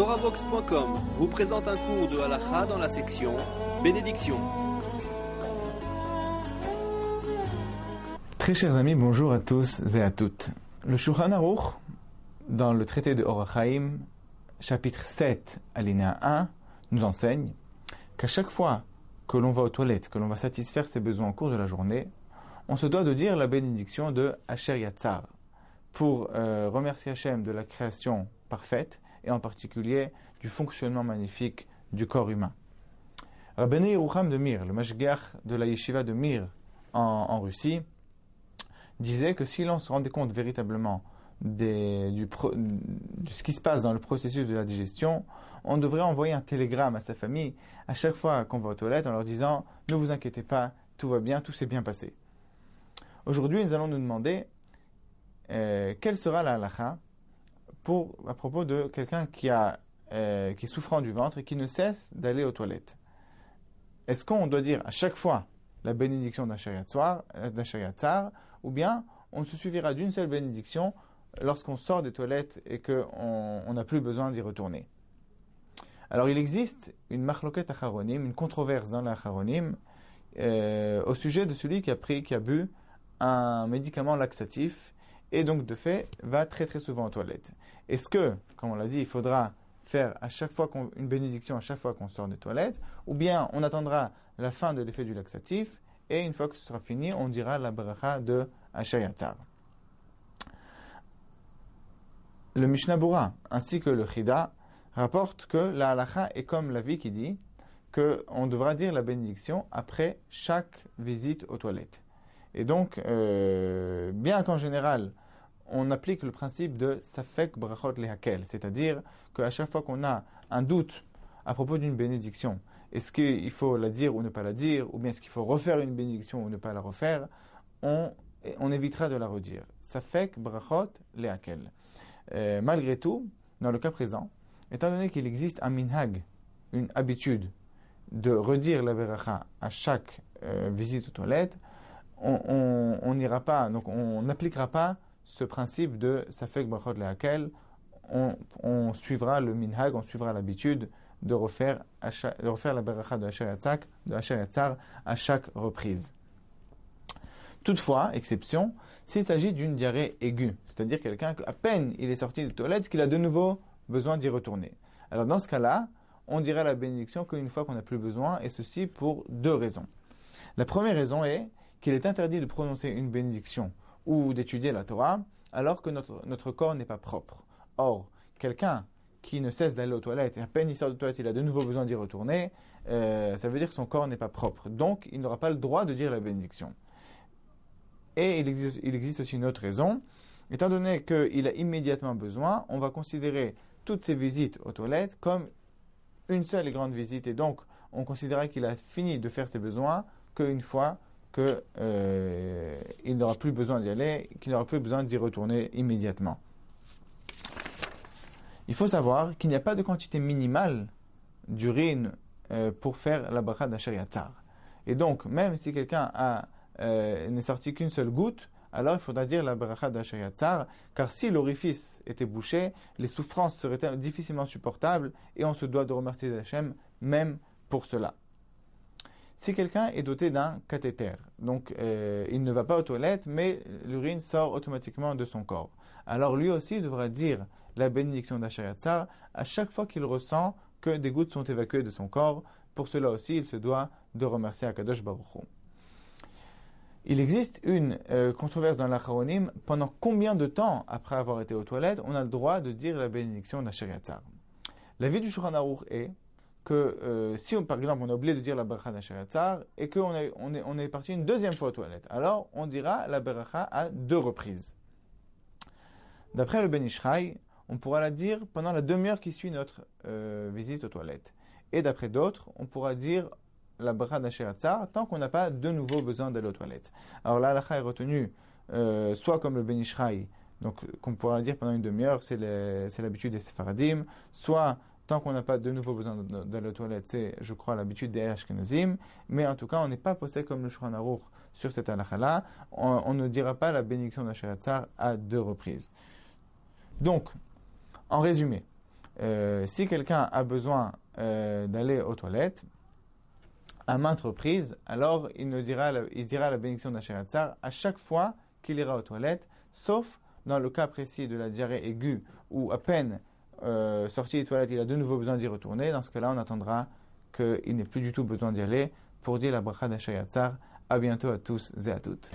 TorahBox.com vous présente un cours de halakha dans la section Bénédiction. Très chers amis, bonjour à tous et à toutes. Le Shulchan Aruch, dans le traité de Orachaim, chapitre 7, alinéa 1, nous enseigne qu'à chaque fois que l'on va aux toilettes, que l'on va satisfaire ses besoins au cours de la journée, on se doit de dire la bénédiction de Asher Yatzar pour euh, remercier Hachem de la création parfaite et en particulier du fonctionnement magnifique du corps humain. Rabbeinu Yerucham de Mir, le mashgiach de la yeshiva de Mir en, Russie, disait que si l'on se rendait compte véritablement de ce qui se passe dans le processus de la digestion, on devrait envoyer un télégramme à sa famille à chaque fois qu'on va aux toilettes en leur disant Ne vous inquiétez pas, tout va bien, tout s'est bien passé. Aujourd'hui, nous allons nous demander euh, quelle sera la halakha pour, à propos de quelqu'un qui, a, euh, qui est souffrant du ventre et qui ne cesse d'aller aux toilettes. Est-ce qu'on doit dire à chaque fois la bénédiction d'un Tsar ou bien on se suffira d'une seule bénédiction lorsqu'on sort des toilettes et qu'on n'a plus besoin d'y retourner? Alors il existe une marloquette acharonim, une controverse dans l'acharonim, euh, au sujet de celui qui a pris, qui a bu un médicament laxatif et donc de fait va très très souvent aux toilettes. Est-ce que, comme on l'a dit, il faudra faire à chaque fois une bénédiction à chaque fois qu'on sort des toilettes, ou bien on attendra la fin de l'effet du laxatif et une fois que ce sera fini, on dira la bracha de Ashayatzar. Le Mishnah Bura ainsi que le Chida rapportent que la halacha est comme la vie qui dit qu'on devra dire la bénédiction après chaque visite aux toilettes. Et donc, euh, bien qu'en général, on applique le principe de safek brachot lehakel, c'est-à-dire qu'à chaque fois qu'on a un doute à propos d'une bénédiction, est-ce qu'il faut la dire ou ne pas la dire, ou bien est-ce qu'il faut refaire une bénédiction ou ne pas la refaire, on, évitera de la redire. Safek brachot lehakel. Euh, malgré tout, dans le cas présent, étant donné qu'il existe un minhag, une habitude de redire la beracha à chaque euh, visite aux toilettes, on n'ira pas, donc on n'appliquera pas ce principe de Safek Brachot Lehakel, on, on suivra le minhag, on suivra l'habitude de refaire, refaire la beracha de Asher de à chaque reprise. Toutefois, exception, s'il s'agit d'une diarrhée aiguë, c'est-à-dire quelqu'un qu'à peine il est sorti de toilette, qu'il a de nouveau besoin d'y retourner. Alors dans ce cas-là, on dirait la bénédiction qu'une fois qu'on n'a plus besoin, et ceci pour deux raisons. La première raison est qu'il est interdit de prononcer une bénédiction ou d'étudier la Torah alors que notre, corps n'est pas propre. Or, quelqu'un qui ne cesse d'aller aux toilettes et à peine il sort de toilette, il a de nouveau besoin d'y retourner, euh, ça veut dire que son corps n'est pas propre. Donc, il n'aura pas le droit de dire la bénédiction. Et il existe, aussi une autre raison. Étant donné qu'il a immédiatement besoin, on va considérer toutes ces visites aux toilettes comme une seule grande visite. Et donc, on considérera qu'il a fini de faire ses besoins qu'une fois qu'il euh, n'aura plus besoin d'y aller, qu'il n'aura plus besoin d'y retourner immédiatement. Il faut savoir qu'il n'y a pas de quantité minimale d'urine euh, pour faire la bracha d'Ashariatzar. Et donc, même si quelqu'un euh, n'est sorti qu'une seule goutte, alors il faudra dire la bracha d'Ashariatzar, car si l'orifice était bouché, les souffrances seraient difficilement supportables et on se doit de remercier Hachem même pour cela. Si quelqu'un est doté d'un cathéter, donc euh, il ne va pas aux toilettes, mais l'urine sort automatiquement de son corps, alors lui aussi devra dire la bénédiction d'Achayatzar à chaque fois qu'il ressent que des gouttes sont évacuées de son corps. Pour cela aussi, il se doit de remercier Akadosh Baruch Hu. Il existe une euh, controverse dans l'Acharonim. Pendant combien de temps, après avoir été aux toilettes, on a le droit de dire la bénédiction d'Ashariatzar La vie du Shulchan est que euh, si par exemple on a oublié de dire la bracha d'Asheratzar et qu'on est, parti une deuxième fois aux toilettes, alors on dira la bracha à deux reprises. D'après le Ben on pourra la dire pendant la demi-heure qui suit notre euh, visite aux toilettes. Et d'après d'autres, on pourra dire la bracha d'Asheratzar tant qu'on n'a pas de nouveau besoin d'aller aux toilettes. Alors là, la est retenue euh, soit comme le Ben donc qu'on pourra dire pendant une demi-heure, c'est l'habitude des Sefaradim, soit Tant qu'on n'a pas de nouveau besoin d'aller aux toilettes, c'est, je crois, l'habitude des Ashkenazim. Mais en tout cas, on n'est pas posté comme le Shulchan Aruch sur cette halakha-là. On, ne dira pas la bénédiction d'Asheratzar à deux reprises. Donc, en résumé, euh, si quelqu'un a besoin euh, d'aller aux toilettes, à maintes reprises, alors il, dira, il dira la bénédiction d'Acheratzar à chaque fois qu'il ira aux toilettes, sauf dans le cas précis de la diarrhée aiguë, où à peine euh, sorti des toilettes, il a de nouveau besoin d'y retourner. Dans ce cas-là, on attendra qu'il n'ait plus du tout besoin d'y aller pour dire la bracha d'Achayatzar. À bientôt à tous et à toutes.